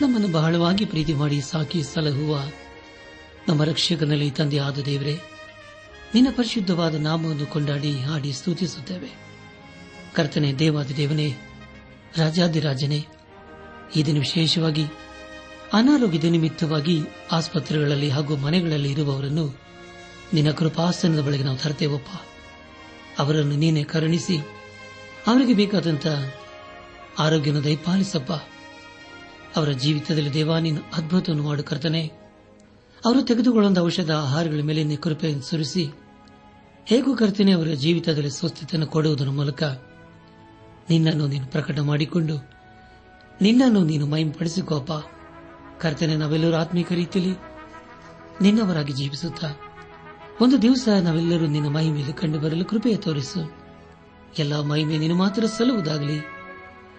ನಮ್ಮನ್ನು ಬಹಳವಾಗಿ ಪ್ರೀತಿ ಮಾಡಿ ಸಾಕಿ ಸಲಹುವ ನಮ್ಮ ರಕ್ಷಕನಲ್ಲಿ ತಂದೆ ಆದ ದೇವರೇ, ನಿನ್ನ ಪರಿಶುದ್ಧವಾದ ನಾಮವನ್ನು ಕೊಂಡಾಡಿ ಹಾಡಿ ಸ್ತುತಿಸುತ್ತೇವೆ. ಕರ್ತನೆ ದೇವಾದಿ ದೇವನೇ ರಾಜಾದಿರಾಜನೇ ಈ ದಿನ ವಿಶೇಷವಾಗಿ ಅನಾರೋಗ್ಯದ ನಿಮಿತ್ತವಾಗಿ ಆಸ್ಪತ್ರೆಗಳಲ್ಲಿ ಹಾಗೂ ಮನೆಗಳಲ್ಲಿ ಇರುವವರನ್ನು ನಿನ್ನ ಕೃಪಾಸನದ ಬಳಿಗೆ ನಾವು ತರ್ತೇವಪ್ಪ ಅವರನ್ನು ನೀನೆ ಕರುಣಿಸಿ, ಅವರಿಗೆ ಬೇಕಾದಂತ ಆರೋಗ್ಯನ ದಯಪಾಲಿಸಪ್ಪ. ಅವರ ಜೀವಿತದಲ್ಲಿ ದೇವಾ, ನೀನು ಅದ್ಭುತವನ್ನು ಮಾಡು ಕರ್ತನೆ. ಅವರು ತೆಗೆದುಕೊಳ್ಳುವ ಔಷಧ ಆಹಾರಗಳ ಮೇಲೆ ಕೃಪೆಯನ್ನು ಸುರಿಸಿ, ಹೇಗೂ ಕರ್ತನೆ ಅವರ ಜೀವಿತದಲ್ಲಿ ಸ್ವಸ್ಥತೆಯನ್ನು ಕೊಡುವುದರ ಮೂಲಕ ನಿನ್ನನ್ನು ನೀನು ಪ್ರಕಟ ಮಾಡಿಕೊಂಡು, ನಿನ್ನನ್ನು ನೀನು ಮೈಂಪಡಿಸಿಕೋಪ ಕರ್ತನೆ, ನಾವೆಲ್ಲರೂ ಆತ್ಮೀಕ ರೀತಿಯಲ್ಲಿ ನಿನ್ನವರಾಗಿ ಜೀವಿಸುತ್ತಾ, ಒಂದು ದಿವಸ ನಾವೆಲ್ಲರೂ ನಿನ್ನ ಮಹಿಮೆಯಲ್ಲಿ ಕಂಡು ಬರಲು ಕೃಪೆಯ ತೋರಿಸು. ಎಲ್ಲ ಮಹಿಮೆ ನೀನು ಮಾತ್ರ ಸಲ್ಲುವುದಾಗಲಿ.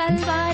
拜拜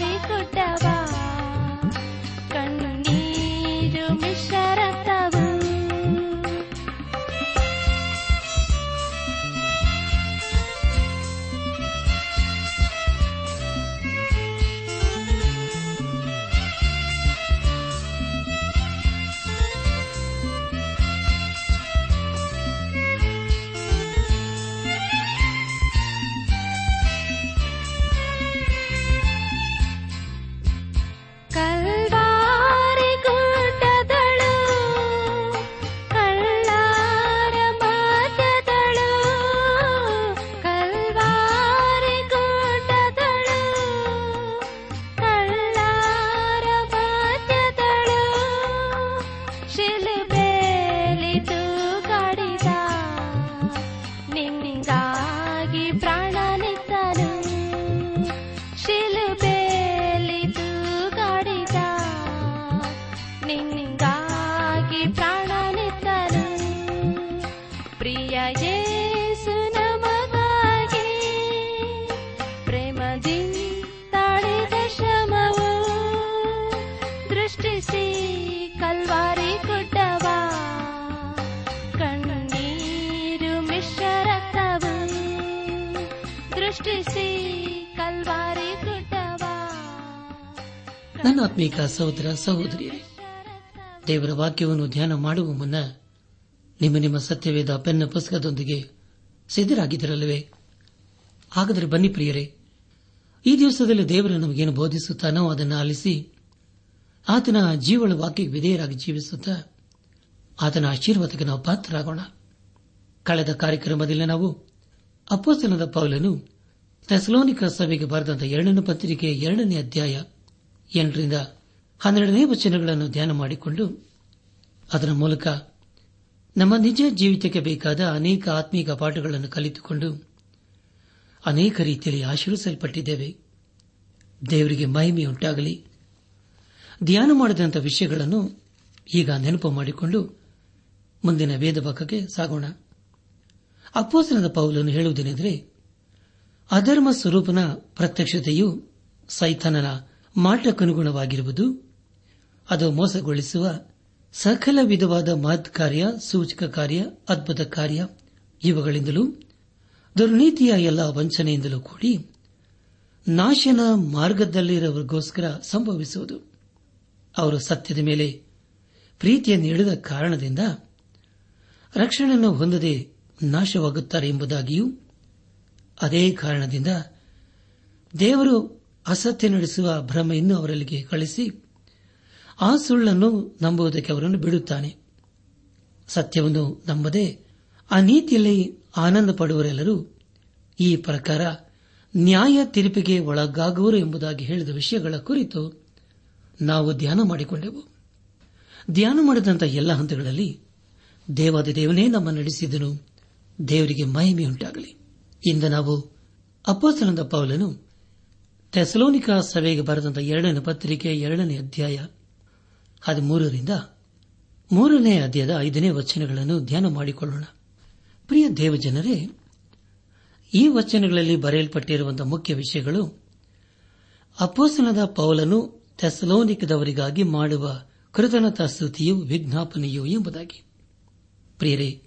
ನನ್ನ ಆತ್ಮೀಕ ಸಹೋದರ ಸಹೋದರಿಯರೇ, ದೇವರ ವಾಕ್ಯವನ್ನು ಧ್ಯಾನ ಮಾಡುವ ಮುನ್ನ ನಿಮ್ಮ ನಿಮ್ಮ ಸತ್ಯವೇದ ಪೆನ್ನ ಪುಸ್ತಕದೊಂದಿಗೆ ಸಿದ್ದರಾಗಿದ್ದರಲ್ಲವೇ ಹಾಗಾದರೆ ಬನ್ನಿ ಪ್ರಿಯರೇ, ಈ ದಿವಸದಲ್ಲಿ ದೇವರು ನಮಗೇನು ಬೋಧಿಸುತ್ತಾನೋ ಅದನ್ನು ಆಲಿಸಿ ಆತನ ಜೀವಳ ವಾಕ್ಯಕ್ಕೆ ವಿಧೇಯರಾಗಿ ಜೀವಿಸುತ್ತಾ ಆತನ ಆಶೀರ್ವಾದಕ್ಕೆ ನಾವು ಪಾತ್ರರಾಗೋಣ. ಕಳೆದ ಕಾರ್ಯಕ್ರಮದಲ್ಲಿ ನಾವು ಅಪ್ಪಸ್ತನದ ಪೌಲನು ಥೆಸ್ಲೋನಿಕ ಸಭೆಗೆ ಬರೆದಂತಹ ಎರಡನೇ ಪತ್ರಿಕೆ ಎರಡನೇ ಅಧ್ಯಾಯ ಎಂಟರಿಂದ ಹನ್ನೆರಡನೇ ವಚನಗಳನ್ನು ಧ್ಯಾನ ಮಾಡಿಕೊಂಡು ಅದರ ಮೂಲಕ ನಮ್ಮ ನಿಜ ಜೀವಿತಕ್ಕೆ ಬೇಕಾದ ಅನೇಕ ಆತ್ಮೀಕ ಪಾಠಗಳನ್ನು ಕಲಿತುಕೊಂಡು ಅನೇಕ ರೀತಿಯಲ್ಲಿ ಆಶೀರ್ವಿಸಲ್ಪಟ್ಟಿದ್ದೇವೆ ದೇವರಿಗೆ ಮಹಿಮೆಯುಂಟಾಗಲಿ ಧ್ಯಾನ ಮಾಡಿದಂಥ ವಿಷಯಗಳನ್ನು ಈಗ ನೆನಪು ಮಾಡಿಕೊಂಡು ಮುಂದಿನ ವೇದ ಭಾಗಕ್ಕೆ ಸಾಗೋಣ. ಅಪ್ಪೋಸನದ ಪೌಲನ್ನು ಹೇಳುವುದೇನೆಂದರೆ, ಅಧರ್ಮ ಸ್ವರೂಪನ ಪ್ರತ್ಯಕ್ಷತೆಯು ಸೈತಾನನ ಮಾಟಕ್ಕನುಗುಣವಾಗಿರುವುದು, ಅದು ಮೋಸಗೊಳಿಸುವ ಸಕಲ ವಿಧವಾದ ಮಹತ್ ಕಾರ್ಯ, ಸೂಚಕ ಕಾರ್ಯ, ಅದ್ಭುತ ಕಾರ್ಯ, ಇವುಗಳಿಂದಲೂ, ದುರ್ನೀತಿಯ ಎಲ್ಲ ವಂಚನೆಯಿಂದಲೂ ಕೂಡಿ, ನಾಶನ ಮಾರ್ಗದಲ್ಲಿರುವವರಿಗೋಸ್ಕರ ಸಂಭವಿಸುವುದು. ಅವರು ಸತ್ಯದ ಮೇಲೆ ಪ್ರೀತಿಯನ್ನು ಇಳಿದ ಕಾರಣದಿಂದ ರಕ್ಷಣೆಯನ್ನು ಹೊಂದದೆ ನಾಶವಾಗುತ್ತಾರೆ ಎಂಬುದಾಗಿಯೂ, ಅದೇ ಕಾರಣದಿಂದ ದೇವರು ಅಸತ್ಯ ನಡೆಸುವ ಭ್ರಮೆಯನ್ನು ಅವರಲ್ಲಿಗೆ ಕಳಿಸಿ ಆ ಸುಳ್ಳನ್ನು ನಂಬುವುದಕ್ಕೆ ಅವರನ್ನು ಬಿಡುತ್ತಾನೆ. ಸತ್ಯವನ್ನು ನಂಬದೆ ಆ ನೀತಿಯಲ್ಲಿ ಆನಂದ ಪಡುವರೆಲ್ಲರೂ ಈ ಪ್ರಕಾರ ನ್ಯಾಯ ತೀರ್ಪಿಗೆ ಒಳಗಾಗುವರು ಎಂಬುದಾಗಿ ಹೇಳಿದ ವಿಷಯಗಳ ಕುರಿತು ನಾವು ಧ್ಯಾನ ಮಾಡಿಕೊಂಡೆವು. ಧ್ಯಾನ ಮಾಡಿದಂಥ ಎಲ್ಲ ಹಂತಗಳಲ್ಲಿ ದೇವಾದ ದೇವನೇ ನಮ್ಮ ನಡೆಸಿದನು. ದೇವರಿಗೆ ಮಹಿಮೆಯುಂಟಾಗಲಿ. ಇಂದ ನಾವು ಅಪ್ಪಸನದ ಪೌಲನು ಥೆಸಲೋನಿಕಾ ಸಭೆಗೆ ಬರೆದಂತಹ ಎರಡನೇ ಪತ್ರಿಕೆ, ಎರಡನೇ ಅಧ್ಯಾಯ ಹದಿಮೂರರಿಂದ ಮೂರನೇ ಅಧ್ಯಾಯದ ಐದನೇ ವಚನಗಳನ್ನು ಧ್ಯಾನ ಮಾಡಿಕೊಳ್ಳೋಣ. ಪ್ರಿಯ ದೇವಜನರೇ, ಈ ವಚನಗಳಲ್ಲಿ ಬರೆಯಲ್ಪಟ್ಟಿರುವಂತಹ ಮುಖ್ಯ ವಿಷಯಗಳು ಅಪೋಸನದ ಪೌಲನು ಥೆಸಲೋನಿಕದವರಿಗಾಗಿ ಮಾಡುವ ಕೃತಜ್ಞತಾ ಸ್ತುತಿಯು, ವಿಜ್ಞಾಪನೆಯು ಎಂಬುದಾಗಿ. ಪ್ರಿಯರೇ,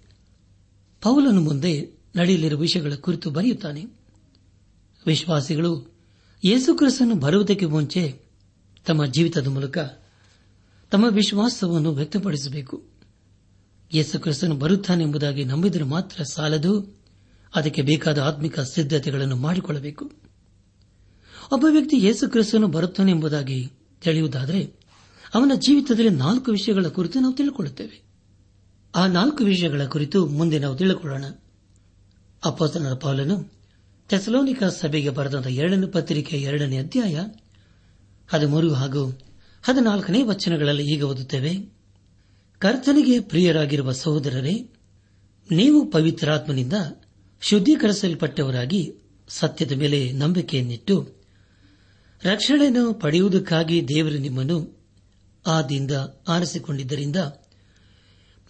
ಪೌಲನು ಮುಂದೆ ನಡೆಯಲಿರುವ ವಿಷಯಗಳ ಕುರಿತು ಬರೆಯುತ್ತಾನೆ. ವಿಶ್ವಾಸಿಗಳು ಯೇಸುಕ್ರಿಸ್ತನು ಬರುವುದಕ್ಕೆ ಮುಂಚೆ ತಮ್ಮ ಜೀವಿತದ ಮೂಲಕ ತಮ್ಮ ವಿಶ್ವಾಸವನ್ನು ವ್ಯಕ್ತಪಡಿಸಬೇಕು. ಯೇಸುಕ್ರಿಸ್ತನು ಬರುತ್ತಾನೆಂಬುದಾಗಿ ನಂಬಿದರೆ ಮಾತ್ರ ಸಾಲದು. ಅದಕ್ಕೆ ಬೇಕಾದ ಆತ್ಮಿಕ ಸಿದ್ಧತೆಗಳನ್ನು ಮಾಡಿಕೊಳ್ಳಬೇಕು. ಒಬ್ಬ ವ್ಯಕ್ತಿ ಯೇಸುಕ್ರಿಸ್ತನು ಬರುತ್ತಾನೆ ಎಂಬುದಾಗಿ ತಿಳಿಯುವುದಾದರೆ ಅವನ ಜೀವಿತದಲ್ಲಿ ನಾಲ್ಕು ವಿಷಯಗಳ ಕುರಿತು ನಾವು ತಿಳಿದುಕೊಳ್ಳುತ್ತೇವೆ ಆ ನಾಲ್ಕು ವಿಷಯಗಳ ಕುರಿತು ಮುಂದೆ ನಾವು ತಿಳಿದುಕೊಳ್ಳೋಣ ಅಪ್ಪಸ್ತನರ ಪೌಲನು ಥೆಸಲೋನಿಕಾ ಸಭೆಗೆ ಬರೆದ ಎರಡನೇ ಪತ್ರಿಕೆ ಎರಡನೇ ಅಧ್ಯಾಯ ಹದಿಮೂರು ಹಾಗೂ ಹದಿನಾಲ್ಕನೇ ವಚನಗಳಲ್ಲಿ ಈಗ ಓದುತ್ತೇವೆ. ಕರ್ತನಿಗೆ ಪ್ರಿಯರಾಗಿರುವ ಸಹೋದರರೇ, ನೀವು ಪವಿತ್ರಾತ್ಮನಿಂದ ಶುದ್ಧೀಕರಿಸಲ್ಪಟ್ಟವರಾಗಿ ಸತ್ಯದ ಮೇಲೆ ನಂಬಿಕೆಯನ್ನಿಟ್ಟು ರಕ್ಷಣೆಯನ್ನು ಪಡೆಯುವುದಕ್ಕಾಗಿ ದೇವರು ನಿಮ್ಮನ್ನು ಆದಿಂದ ಆರಿಸಿಕೊಂಡಿದ್ದರಿಂದ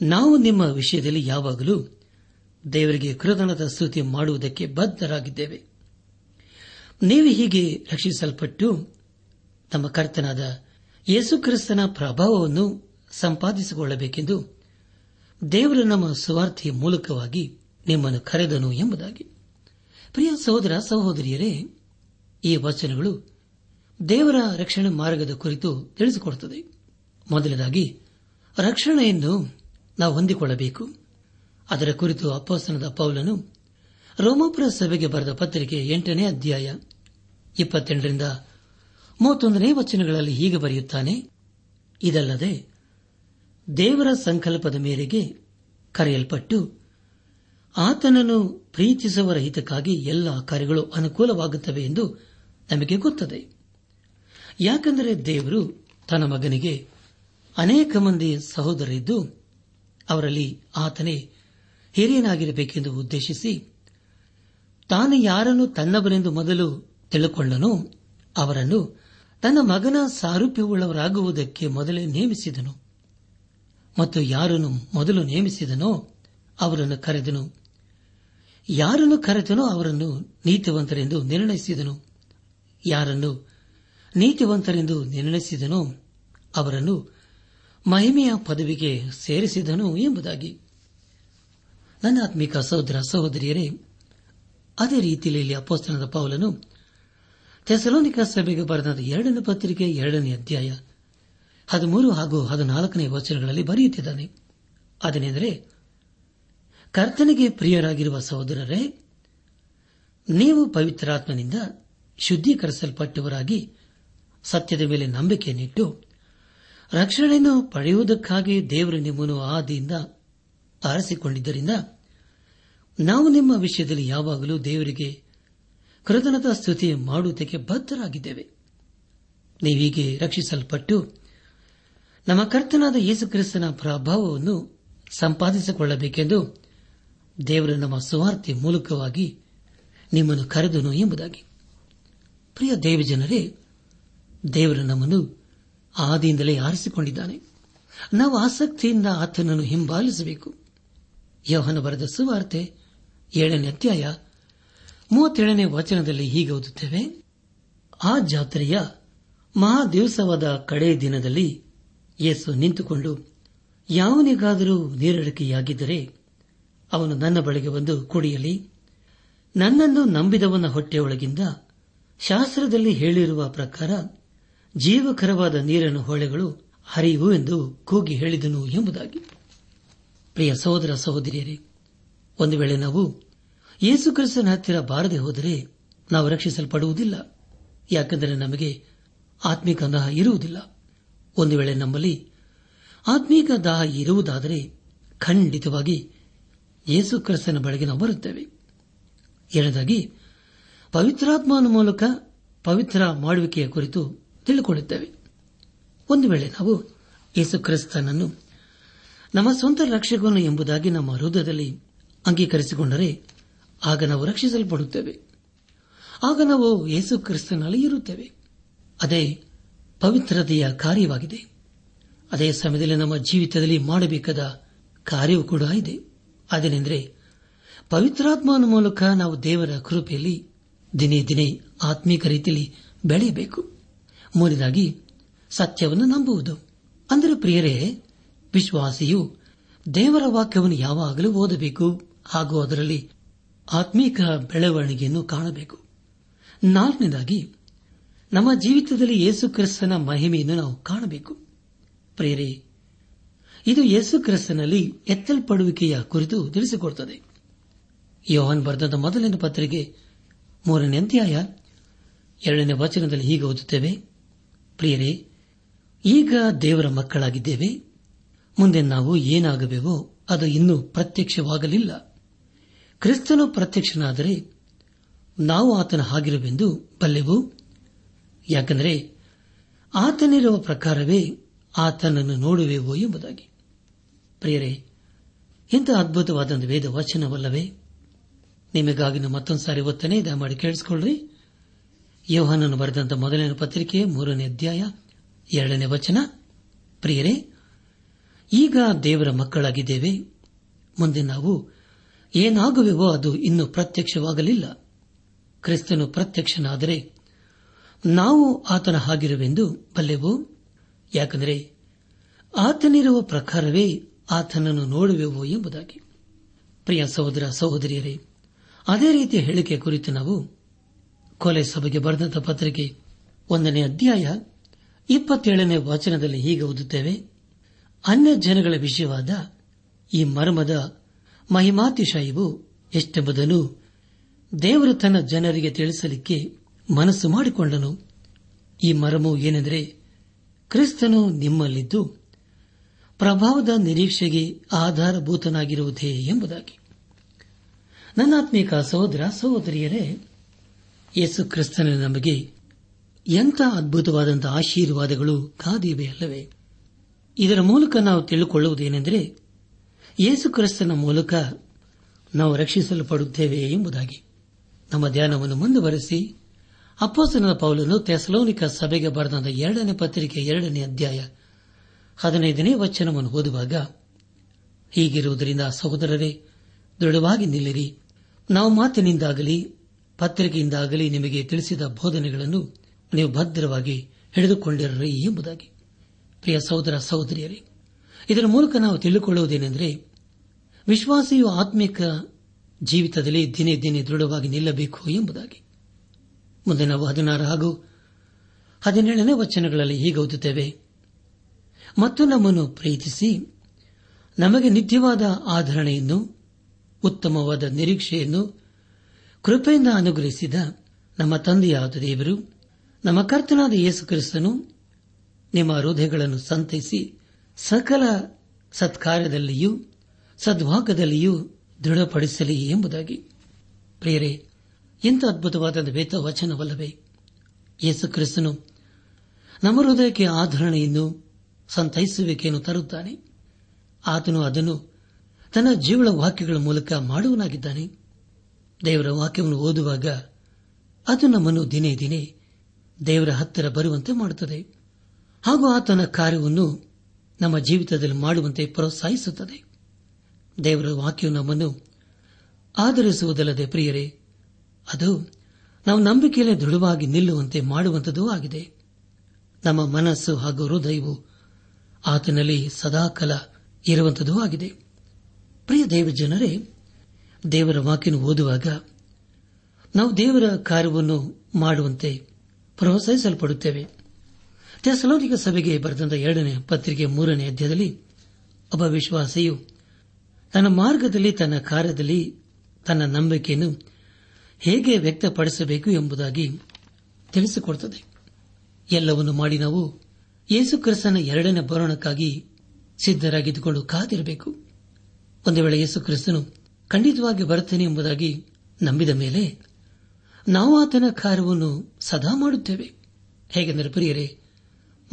ನಾವು ನಿಮ್ಮ ವಿಷಯದಲ್ಲಿ ಯಾವಾಗಲೂ ದೇವರಿಗೆ ಕೃತಜ್ಞತ ಸ್ತುತಿ ಮಾಡುವುದಕ್ಕೆ ಬದ್ಧರಾಗಿದ್ದೇವೆ. ನೀವು ಹೀಗೆ ರಕ್ಷಿಸಲ್ಪಟ್ಟು ತಮ್ಮ ಕರ್ತನಾದ ಯೇಸುಕ್ರಿಸ್ತನ ಪ್ರಭಾವವನ್ನು ಸಂಪಾದಿಸಿಕೊಳ್ಳಬೇಕೆಂದು ದೇವರು ನಮ್ಮ ಸ್ವಾರ್ಥಿಯ ಮೂಲಕವಾಗಿ ನಿಮ್ಮನ್ನು ಕರೆದನು ಎಂಬುದಾಗಿ. ಪ್ರಿಯ ಸಹೋದರ, ಸಹೋದರಿಯರೇ, ಈ ವಚನಗಳು ದೇವರ ರಕ್ಷಣೆ ಮಾರ್ಗದ ಕುರಿತು ತಿಳಿಸಿಕೊಡುತ್ತದೆ. ಮೊದಲನೇದಾಗಿ, ರಕ್ಷಣೆಯನ್ನು ನಾವು ಹೊಂದಿಕೊಳ್ಳಬೇಕು. ಅದರ ಕುರಿತು ಅಪ್ಪಸ್ತನದ ಪೌಲನು ರೋಮಾಪುರ ಸಭೆಗೆ ಬರೆದ ಪತ್ರಿಕೆ ಎಂಟನೇ ಅಧ್ಯಾಯ ಇಪ್ಪತ್ತೆಂಟರಿಂದ ಮೂವತ್ತೊಂದನೇ ವಚನಗಳಲ್ಲಿ ಹೀಗೆ ಬರೆಯುತ್ತಾನೆ, ಇದಲ್ಲದೆ ದೇವರ ಸಂಕಲ್ಪದ ಮೇರೆಗೆ ಕರೆಯಲ್ಪಟ್ಟು ಆತನನ್ನು ಪ್ರೀತಿಸುವ ಹಿತಕ್ಕಾಗಿ ಎಲ್ಲ ಕಾರ್ಯಗಳು ಅನುಕೂಲವಾಗುತ್ತವೆ ಎಂದು ನಮಗೆ ಗೊತ್ತದೆ. ಯಾಕೆಂದರೆ ದೇವರು ತನ್ನ ಮಗನಿಗೆ ಅನೇಕ ಮಂದಿ ಸಹೋದರರಿದ್ದು ಅವರಲ್ಲಿ ಆತನೇ ಹಿರಿಯನಾಗಿರಬೇಕೆಂದು ಉದ್ದೇಶಿಸಿ ತಾನು ಯಾರನ್ನು ತನ್ನವರೆಂದು ಮೊದಲು ತಿಳುಕೊಂಡನೋ ಅವರನ್ನು ತನ್ನ ಮಗನ ಸಾರೂಪ್ಯವುಳ್ಳವರಾಗುವುದಕ್ಕೆ ಮೊದಲೇ ನೇಮಿಸಿದನು. ಮತ್ತು ಯಾರನ್ನು ಮೊದಲು ನೇಮಿಸಿದನೋ ಅವರನ್ನು ಕರೆದನು. ಯಾರನ್ನು ಕರೆದನೋ ಅವರನ್ನು ನೀತಿವಂತರೆಂದು ನಿರ್ಣಯಿಸಿದನು. ಯಾರನ್ನು ನೀತಿವಂತರೆಂದು ನಿರ್ಣಯಿಸಿದನೋ ಅವರನ್ನು ಮಹಿಮೆಯ ಪದವಿಗೆ ಸೇರಿಸಿದನು ಎಂಬುದಾಗಿ. ನನ್ನ ಆತ್ಮಿಕ ಸಹೋದರ ಸಹೋದರಿಯರೇ, ಅದೇ ರೀತಿಯಲ್ಲಿ ಇಲ್ಲಿ ಅಪೋಸ್ತನದ ಪೌಲನು ಥೆಸಲೋನಿಕ ಸಭೆಗೆ ಬರೆದ ಎರಡನೇ ಪತ್ರಿಕೆ ಎರಡನೇ ಅಧ್ಯಾಯ ಹದಿಮೂರು ಹಾಗೂ ಹದಿನಾಲ್ಕನೇ ವಚನಗಳಲ್ಲಿ ಬರೆಯುತ್ತಿದ್ದಾನೆ. ಅದನೆಂದರೆ, ಕರ್ತನಿಗೆ ಪ್ರಿಯರಾಗಿರುವ ಸಹೋದರರೇ, ನೀವು ಪವಿತ್ರಾತ್ಮನಿಂದ ಶುದ್ಧೀಕರಿಸಲ್ಪಟ್ಟವರಾಗಿ ಸತ್ಯದ ಮೇಲೆ ನಂಬಿಕೆಯನ್ನಿಟ್ಟು ರಕ್ಷಣೆಯನ್ನು ಪಡೆಯುವುದಕ್ಕಾಗಿ ದೇವರು ನಿಮ್ಮನ್ನು ಆದಿಯಿಂದ ಆರಿಸಿಕೊಂಡಿದ್ದರಿಂದ ನಾವು ನಿಮ್ಮ ವಿಷಯದಲ್ಲಿ ಯಾವಾಗಲೂ ದೇವರಿಗೆ ಕೃತಜ್ಞತಾ ಸ್ತುತಿ ಮಾಡುವುದಕ್ಕೆ ಬದ್ಧರಾಗಿದ್ದೇವೆ. ನೀವೀಗೆ ರಕ್ಷಿಸಲ್ಪಟ್ಟು ನಮ್ಮ ಕರ್ತನಾದ ಯೇಸುಕ್ರಿಸ್ತನ ಪ್ರಭಾವವನ್ನು ಸಂಪಾದಿಸಿಕೊಳ್ಳಬೇಕೆಂದು ದೇವರು ನಮ್ಮ ಸುವಾರ್ತೆ ಮೂಲಕವಾಗಿ ನಿಮ್ಮನ್ನು ಕರೆದನು ಎಂಬುದಾಗಿ. ಪ್ರಿಯ ದೇವಜನರೇ, ದೇವರು ನಮ್ಮನ್ನು ಆದಿಯಿಂದಲೇ ಆರಿಸಿಕೊಂಡಿದ್ದಾನೆ. ನಾವು ಆಸಕ್ತಿಯಿಂದ ಆತನನ್ನು ಹಿಂಬಾಲಿಸಬೇಕು. ಯೋಹನ ಬರೆದ ಸುವಾರ್ತೆ ಏಳನೇ ಅಧ್ಯಾಯ ಮೂವತ್ತೇಳನೇ ವಚನದಲ್ಲಿ ಹೀಗೆ ಓದುತ್ತೇವೆ. ಆ ಜಾತ್ರೆಯ ಮಹಾದಿವಸವಾದ ಕಡೆಯ ದಿನದಲ್ಲಿ ಯೇಸು ನಿಂತುಕೊಂಡು, ಯಾವನಿಗಾದರೂ ನೀರಡಿಕೆಯಾಗಿದ್ದರೆ ಅವನು ನನ್ನ ಬಳಿಗೆ ಬಂದು ಕುಡಿಯಲಿ. ನನ್ನನ್ನು ನಂಬಿದವನ ಹೊಟ್ಟೆಯೊಳಗಿಂದ ಶಾಸ್ತ್ರದಲ್ಲಿ ಹೇಳಿರುವ ಪ್ರಕಾರ ಜೀವಕರವಾದ ನೀರನ್ನು ಹೊಳೆಗಳು ಹರಿಯುವು ಎಂದು ಕೂಗಿ ಹೇಳಿದನು ಎಂಬುದಾಗಿ. ಪ್ರಿಯ ಸಹೋದರ ಸಹೋದರಿಯರೇ, ಒಂದು ವೇಳೆ ನಾವು ಯೇಸು ಕ್ರಿಸ್ತನ ಹತ್ತಿರ ಬಾರದೆ ಹೋದರೆ ನಾವು ರಕ್ಷಿಸಲ್ಪಡುವುದಿಲ್ಲ. ಯಾಕೆಂದರೆ ನಮಗೆ ಆತ್ಮಿಕ ದಾಹ ಇರುವುದಿಲ್ಲ. ಒಂದು ವೇಳೆ ನಮ್ಮಲ್ಲಿ ಆತ್ಮೀಕ ದಾಹ ಇರುವುದಾದರೆ ಖಂಡಿತವಾಗಿ ಯೇಸು ಕ್ರಿಸ್ತನ ಬಳಿಗೆ ನಾವು ಬರುತ್ತೇವೆ. ಎರಡಾಗಿ, ಪವಿತ್ರಾತ್ಮನ ಮೂಲಕ ಪವಿತ್ರ ಮಾಡುವಿಕೆಯ ಕುರಿತು ತಿಳಿದುಕೊಳ್ಳುತ್ತೇವೆ ಒಂದು ವೇಳೆ ನಾವು ಯೇಸು ಕ್ರಿಸ್ತನನ್ನು ನಮ್ಮ ಸ್ವಂತ ರಕ್ಷಕನು ಎಂಬುದಾಗಿ ನಮ್ಮ ಹೃದಯದಲ್ಲಿ ಅಂಗೀಕರಿಸಿಕೊಂಡರೆ ಆಗ ನಾವು ರಕ್ಷಿಸಲ್ಪಡುತ್ತೇವೆ. ಆಗ ನಾವು ಯೇಸು ಕ್ರಿಸ್ತನಲ್ಲಿ ಇರುತ್ತೇವೆ. ಅದೇ ಪವಿತ್ರತೆಯ ಕಾರ್ಯವಾಗಿದೆ. ಅದೇ ಸಮಯದಲ್ಲಿ ನಮ್ಮ ಜೀವಿತದಲ್ಲಿ ಮಾಡಬೇಕಾದ ಕಾರ್ಯವೂ ಕೂಡ ಇದೆ. ಅದೇನೆಂದರೆ ಪವಿತ್ರಾತ್ಮನ ಮೂಲಕ ನಾವು ದೇವರ ಕೃಪೆಯಲ್ಲಿ ದಿನೇ ದಿನೇ ಆತ್ಮೀಕ ರೀತಿಯಲ್ಲಿ ಬೆಳೆಯಬೇಕು. ಮೂರನೇದಾಗಿ ಸತ್ಯವನ್ನು ನಂಬುವುದು. ಅಂದರೆ ಪ್ರಿಯರೇ ವಿಶ್ವಾಸಿಯು ದೇವರ ವಾಕ್ಯವನ್ನು ಯಾವಾಗಲೂ ಓದಬೇಕು ಹಾಗೂ ಅದರಲ್ಲಿ ಆತ್ಮೀಕ ಬೆಳವಣಿಗೆಯನ್ನು ಕಾಣಬೇಕು. ನಾಲ್ಕನೇದಾಗಿ, ನಮ್ಮ ಜೀವಿತದಲ್ಲಿ ಯೇಸು ಕ್ರಿಸ್ತನ ಮಹಿಮೆಯನ್ನು ನಾವು ಕಾಣಬೇಕು. ಪ್ರೇರೆ ಇದು ಯೇಸು ಕ್ರಿಸ್ತನಲ್ಲಿ ಎತ್ತಲ್ಪಡುವಿಕೆಯ ಕುರಿತು ತಿಳಿಸಿಕೊಡುತ್ತದೆ. ಯೋಹನ್ ಬರ್ಧದ ಮೊದಲಿನ ಪತ್ರಿಕೆ ಮೂರನೇ ಅಧ್ಯಾಯ ಎರಡನೇ ವಚನದಲ್ಲಿ ಹೀಗೆ ಓದುತ್ತೇವೆ. ಪ್ರಿಯರೇ, ಈಗ ದೇವರ ಮಕ್ಕಳಾಗಿದ್ದೇವೆ. ಮುಂದೆ ನಾವು ಏನಾಗಬೇಕೋ ಅದು ಇನ್ನೂ ಪ್ರತ್ಯಕ್ಷವಾಗಲಿಲ್ಲ. ಕ್ರಿಸ್ತನು ಪ್ರತ್ಯಕ್ಷನಾದರೆ ನಾವು ಆತನ ಹಾಗಿರುವೆಂದು ಬಲ್ಲೆವು? ಯಾಕೆಂದರೆ ಆತನಿರುವ ಪ್ರಕಾರವೇ ಆತನನ್ನು ನೋಡುವೆವೋ ಎಂಬುದಾಗಿ. ಪ್ರಿಯರೇ, ಇಂಥ ಅದ್ಭುತವಾದ ವೇದ ವಚನವಲ್ಲವೇ ನಿಮಗಾಗಿನ ಮತ್ತೊಂದು ಸಾರಿ ಒತ್ತನೆ ದಯಮಾಡಿ ಕೇಳಿಸಿಕೊಳ್ಳ್ರಿ. ಯೋಹಾನನ್ನು ಬರೆದಂತ ಮೊದಲನೇ ಪತ್ರಿಕೆ, ಮೂರನೇ ಅಧ್ಯಾಯ, ಎರಡನೇ ವಚನ. ಪ್ರಿಯರೇ ಈಗ ದೇವರ ಮಕ್ಕಳಾಗಿದ್ದೇವೆ. ಮುಂದೆ ನಾವು ಏನಾಗುವೆವೋ ಅದು ಇನ್ನೂ ಪ್ರತ್ಯಕ್ಷವಾಗಲಿಲ್ಲ. ಕ್ರಿಸ್ತನು ಪ್ರತ್ಯಕ್ಷನಾದರೆ ನಾವು ಆತನ ಹಾಗಿರುವೆಂದು ಬಲ್ಲೆವು? ಯಾಕೆಂದರೆ ಆತನಿರುವ ಪ್ರಕಾರವೇ ಆತನನ್ನು ನೋಡುವೆವು ಎಂಬುದಾಗಿ. ಪ್ರಿಯ ಸಹೋದರ, ಸಹೋದರಿಯರೇ, ಅದೇ ರೀತಿಯ ಹೇಳಿಕೆ ಕುರಿತು ನಾವು ಕೊಲೆ ಸಭೆಗೆ ಬರೆದಂತಹ ಪತ್ರಿಕೆ ಒಂದನೇ ಅಧ್ಯಾಯ ಇಪ್ಪತ್ತೇಳನೇ ವಾಚನದಲ್ಲಿ ಹೀಗೆ ಓದುತ್ತೇವೆ. ಅನ್ಯ ಜನಗಳ ವಿಷಯವಾದ ಈ ಮರ್ಮದ ಮಹಿಮಾತಿಶಯವು ಎಷ್ಟೆಂಬುದನ್ನು ದೇವರು ತನ್ನ ಜನರಿಗೆ ತಿಳಿಸಲಿಕ್ಕೆ ಮನಸ್ಸು ಮಾಡಿಕೊಂಡನು. ಈ ಮರಮು ಏನೆಂದರೆ ಕ್ರಿಸ್ತನು ನಿಮ್ಮಲ್ಲಿದ್ದು ಪ್ರಭಾವದ ನಿರೀಕ್ಷೆಗೆ ಆಧಾರಭೂತನಾಗಿರುವುದೇ ಎಂಬುದಾಗಿ. ನನ್ನಾತ್ಮೀಕ ಸಹೋದರ, ಸಹೋದರಿಯರೇ, ಯೇಸು ಕ್ರಿಸ್ತನ ನಮಗೆ ಎಂಥ ಅದ್ಭುತವಾದಂಥ ಆಶೀರ್ವಾದಗಳು ಕಾದಿವೆ ಅಲ್ಲವೇ ಇದರ ಮೂಲಕ ನಾವು ತಿಳಿದುಕೊಳ್ಳುವುದೇನೆಂದರೆ ಯೇಸು ಕ್ರಿಸ್ತನ ಮೂಲಕ ನಾವು ರಕ್ಷಿಸಲ್ಪಡುತ್ತೇವೆ ಎಂಬುದಾಗಿ. ನಮ್ಮ ಧ್ಯಾನವನ್ನು ಮುಂದುವರೆಸಿ ಅಪ್ಪಾಸನದ ಪೌಲನು ತೆಸಲೋನಿಕ ಸಭೆಗೆ ಬರೆದ ಎರಡನೇ ಪತ್ರಿಕೆ ಎರಡನೇ ಅಧ್ಯಾಯ ಹದಿನೈದನೇ ವಚನವನ್ನು ಓದುವಾಗ, ಹೀಗಿರುವುದರಿಂದ ಸಹೋದರರೇ, ದೃಢವಾಗಿ ನಿಲ್ಲಿರಿ. ನಾವು ಮಾತಿನಿಂದಾಗಲಿ, ಪತ್ರಿಕೆಯಿಂದಾಗಲಿ ನಿಮಗೆ ತಿಳಿಸಿದ ಬೋಧನೆಗಳನ್ನು ನೀವು ಭದ್ರವಾಗಿ ಹಿಡಿದುಕೊಂಡಿರ್ರಿ ಎಂಬುದಾಗಿ. ಪ್ರಿಯ ಸಹೋದರ ಸಹೋದರಿಯರೇ, ಇದರ ಮೂಲಕ ನಾವು ತಿಳಿದುಕೊಳ್ಳುವುದೇನೆಂದರೆ, ವಿಶ್ವಾಸಿಯು ಆತ್ಮಿಕ ಜೀವಿತದಲ್ಲಿ ದಿನೇ ದಿನೇ ದೃಢವಾಗಿ ನಿಲ್ಲಬೇಕು ಎಂಬುದಾಗಿ. ಮುಂದೆ ನಾವು ಹದಿನಾರು ಹಾಗೂ ಹದಿನೇಳನೇ ವಚನಗಳಲ್ಲಿ ಹೀಗೆ ಓದುತ್ತೇವೆ, ಮತ್ತು ನಮ್ಮನ್ನು ಪ್ರೀತಿಸಿ, ನಮಗೆ ನಿತ್ಯವಾದ ಆಧರಣೆಯನ್ನು ಉತ್ತಮವಾದ ನಿರೀಕ್ಷೆಯನ್ನು, ಕೃಪೆಯಿಂದ ಅನುಗ್ರಹಿಸಿದ ನಮ್ಮ ತಂದೆಯಾದ ದೇವರು, ನಮ್ಮ ಕರ್ತನಾದ ಯೇಸು ಕ್ರಿಸ್ತನು ನಿಮ್ಮ ಹೃದಯಗಳನ್ನು ಸಂತೈಸಿ ಸಕಲ ಸತ್ಕಾರ್ಯದಲ್ಲಿಯೂ ಸದ್ಭಾಗದಲ್ಲಿಯೂ ದೃಢಪಡಿಸಲಿ ಎಂಬುದಾಗಿ. ಪ್ರಿಯರೇ ಎಂಥ ಅದ್ಭುತವಾದ ವೇತ ವಚನವಲ್ಲವೇ? ಯೇಸು ಕ್ರಿಸ್ತನು ನಮ್ಮ ಹೃದಯಕ್ಕೆ ಆಧರಣೆಯನ್ನು ಸಂತೈಸುವಿಕೆಯನ್ನು ತರುತ್ತಾನೆ. ಆತನು ಅದನ್ನು ತನ್ನ ಜೀವಳ ವಾಕ್ಯಗಳ ಮೂಲಕ ಮಾಡುವನಾಗಿದ್ದಾನೆ. ದೇವರ ವಾಕ್ಯವನ್ನು ಓದುವಾಗ ಅದು ನಮ್ಮನ್ನು ದಿನೇ ದಿನೇ ದೇವರ ಹತ್ತಿರ ಬರುವಂತೆ ಮಾಡುತ್ತದೆ. ಹಾಗೂ ಆತನ ಕಾರ್ಯವನ್ನು ನಮ್ಮ ಜೀವಿತದಲ್ಲಿ ಮಾಡುವಂತೆ ಪ್ರೋತ್ಸಾಹಿಸುತ್ತದೆ. ದೇವರ ವಾಕ್ಯವು ನಮ್ಮನ್ನು ಆಧರಿಸುವುದಲ್ಲದೆ ಪ್ರಿಯರೇ, ಅದು ನಾವು ನಂಬಿಕೆಯಲ್ಲಿ ದೃಢವಾಗಿ ನಿಲ್ಲುವಂತೆ ಮಾಡುವಂಥದ್ದೂ ಆಗಿದೆ. ನಮ್ಮ ಮನಸ್ಸು ಹಾಗೂ ಹೃದಯವು ಆತನಲ್ಲಿ ಸದಾಕಲ ಇರುವಂಥದ್ದೂ ಆಗಿದೆ. ಪ್ರಿಯ ದೇವ ಜನರೇ, ದೇವರ ವಾಕ್ಯನ ಓದುವಾಗ ನಾವು ದೇವರ ಕಾರ್ಯವನ್ನು ಮಾಡುವಂತೆ ಪ್ರೋತ್ಸಾಹಿಸಲ್ಪಡುತ್ತೇವೆ. ತೆಸಲೋನಿಕ ಸಭೆಗೆ ಬರೆದಂತ ಎರಡನೇ ಪತ್ರಿಕೆ ಮೂರನೇ ಅಧ್ಯಾಯದಲ್ಲಿ, ಒಬ್ಬ ವಿಶ್ವಾಸಿಯು ತನ್ನ ಮಾರ್ಗದಲ್ಲಿ, ತನ್ನ ಕಾರ್ಯದಲ್ಲಿ, ತನ್ನ ನಂಬಿಕೆಯನ್ನು ಹೇಗೆ ವ್ಯಕ್ತಪಡಿಸಬೇಕು ಎಂಬುದಾಗಿ ತಿಳಿಸಿಕೊಡುತ್ತದೆ ಎಲ್ಲವನ್ನು ಮಾಡಿ ನಾವು ಯೇಸು ಕ್ರಿಸ್ತನ ಎರಡನೇ ಬರೋಣಕ್ಕಾಗಿ ಸಿದ್ದರಾಗಿದ್ದುಕೊಂಡು ಕಾದಿರಬೇಕು. ಒಂದು ವೇಳೆ ಯೇಸು ಕ್ರಿಸ್ತನು ಖಂಡಿತವಾಗಿ ಬರುತ್ತೇನೆ ಎಂಬುದಾಗಿ ನಂಬಿದ ಮೇಲೆ ನಾವು ಆತನ ಕಾರ್ಯವನ್ನು ಸದಾ ಮಾಡುತ್ತೇವೆ. ಹೇಗೆಂದರೆ, ಪ್ರಿಯರೇ